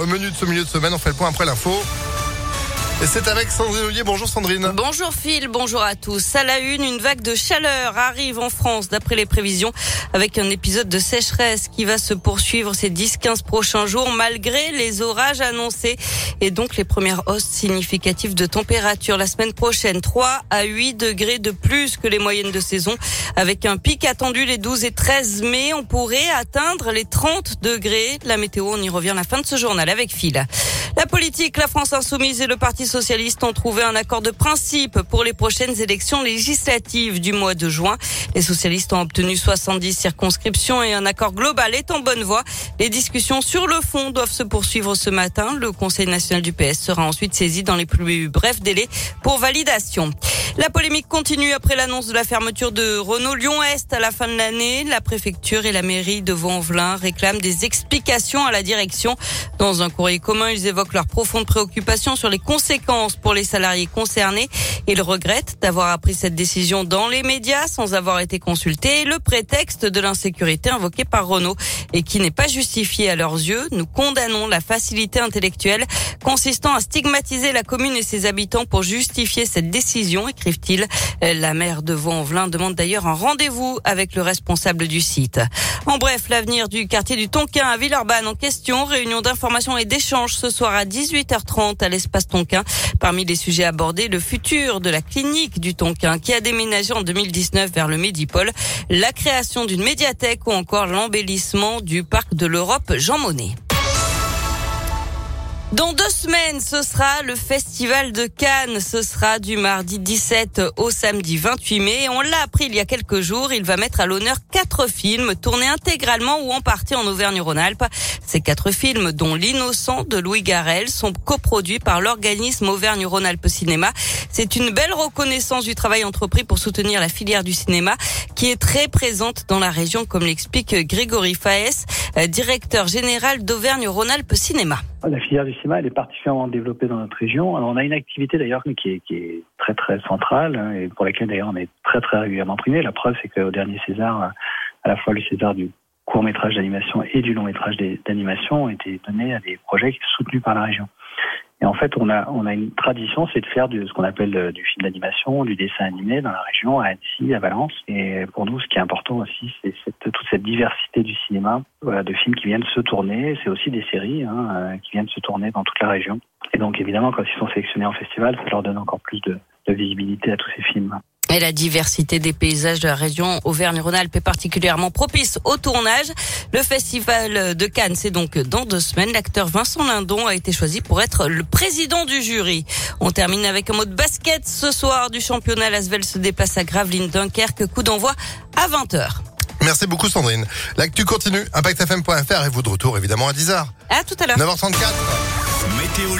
au menu de ce milieu de semaine. On fait le point après l'info. Et c'est avec Sandrine Ollier. Bonjour Sandrine. Bonjour Phil, bonjour à tous. À la une, une vague de chaleur arrive en France d'après les prévisions avec un épisode de sécheresse qui va se poursuivre ces 10-15 prochains jours malgré les orages annoncés et donc les premières hausses significatives de température la semaine prochaine. 3 à 8 degrés de plus que les moyennes de saison avec un pic attendu les 12 et 13 mai. On pourrait atteindre les 30 degrés. La météo, on y revient à la fin de ce journal avec Phil. La politique, la France insoumise et le Parti socialiste ont trouvé un accord de principe pour les prochaines élections législatives du mois de juin. Les socialistes ont obtenu 70 circonscriptions et un accord global est en bonne voie. Les discussions sur le fond doivent se poursuivre ce matin. Le Conseil national du PS sera ensuite saisi dans les plus brefs délais pour validation. La polémique continue après l'annonce de la fermeture de Renault Lyon-Est à la fin de l'année. La préfecture et la mairie de Vaux-en-Velin réclament des explications à la direction. Dans un courrier commun, ils évoquent leur profonde préoccupation sur les conséquences pour les salariés concernés. Ils regrettent d'avoir appris cette décision dans les médias sans avoir été consultés. Le prétexte de l'insécurité invoqué par Renault et qui n'est pas justifié à leurs yeux. Nous condamnons la facilité intellectuelle consistant à stigmatiser la commune et ses habitants pour justifier cette décision, écrivent-ils. La maire de Vaux-en-Velin demande d'ailleurs un rendez-vous avec le responsable du site. En bref, l'avenir du quartier du Tonkin à Villeurbanne en question. Réunion d'information et d'échange ce soir à 18h30 à l'espace Tonkin. Parmi les sujets abordés, le futur de la clinique du Tonkin qui a déménagé en 2019 vers le Médipôle, la création d'une médiathèque ou encore l'embellissement du parc de l'Europe Jean Monnet. Dans deux semaines, ce sera le festival de Cannes. Ce sera du mardi 17 au samedi 28 mai. On l'a appris il y a quelques jours. Il va mettre à l'honneur quatre films tournés intégralement ou en partie en Auvergne-Rhône-Alpes. Ces quatre films, dont L'innocent de Louis Garrel, sont coproduits par l'organisme Auvergne-Rhône-Alpes Cinéma. C'est une belle reconnaissance du travail entrepris pour soutenir la filière du cinéma qui est très présente dans la région, comme l'explique Grégory Faes, directeur général d'Auvergne-Rhône-Alpes Cinéma. La filière du cinéma, elle est particulièrement développée dans notre région. Alors, on a une activité d'ailleurs qui est, qui est très très centrale hein, et pour laquelle d'ailleurs on est très très régulièrement primé. La preuve, c'est qu'au dernier César, à la fois le César du court métrage d'animation et du long métrage d'animation ont été donnés à des projets soutenus par la région. Et en fait, on a, on a une tradition, c'est de faire du, ce qu'on appelle du film d'animation, du dessin animé dans la région, à Annecy, à Valence. Et pour nous, ce qui est important aussi, c'est toute cette diversité du cinéma, voilà, de films qui viennent se tourner. C'est aussi des séries hein, euh, qui viennent se tourner dans toute la région. Et donc, évidemment, quand ils sont sélectionnés en festival, ça leur donne encore plus de visibilité à tous ces films. Et la diversité des paysages de la région Auvergne-Rhône-Alpes est particulièrement propice au tournage. Le festival de Cannes, c'est donc dans deux semaines. L'acteur Vincent Lindon a été choisi pour être le président du jury. On termine avec un mot de basket. Ce soir du championnat, Lasvel se déplace à Gravelines Dunkerque. Coup d'envoi à 20h. Merci beaucoup Sandrine. L'actu continue. ImpactFM.fr et vous de retour évidemment à 10h. À tout à l'heure. 9h34. Météo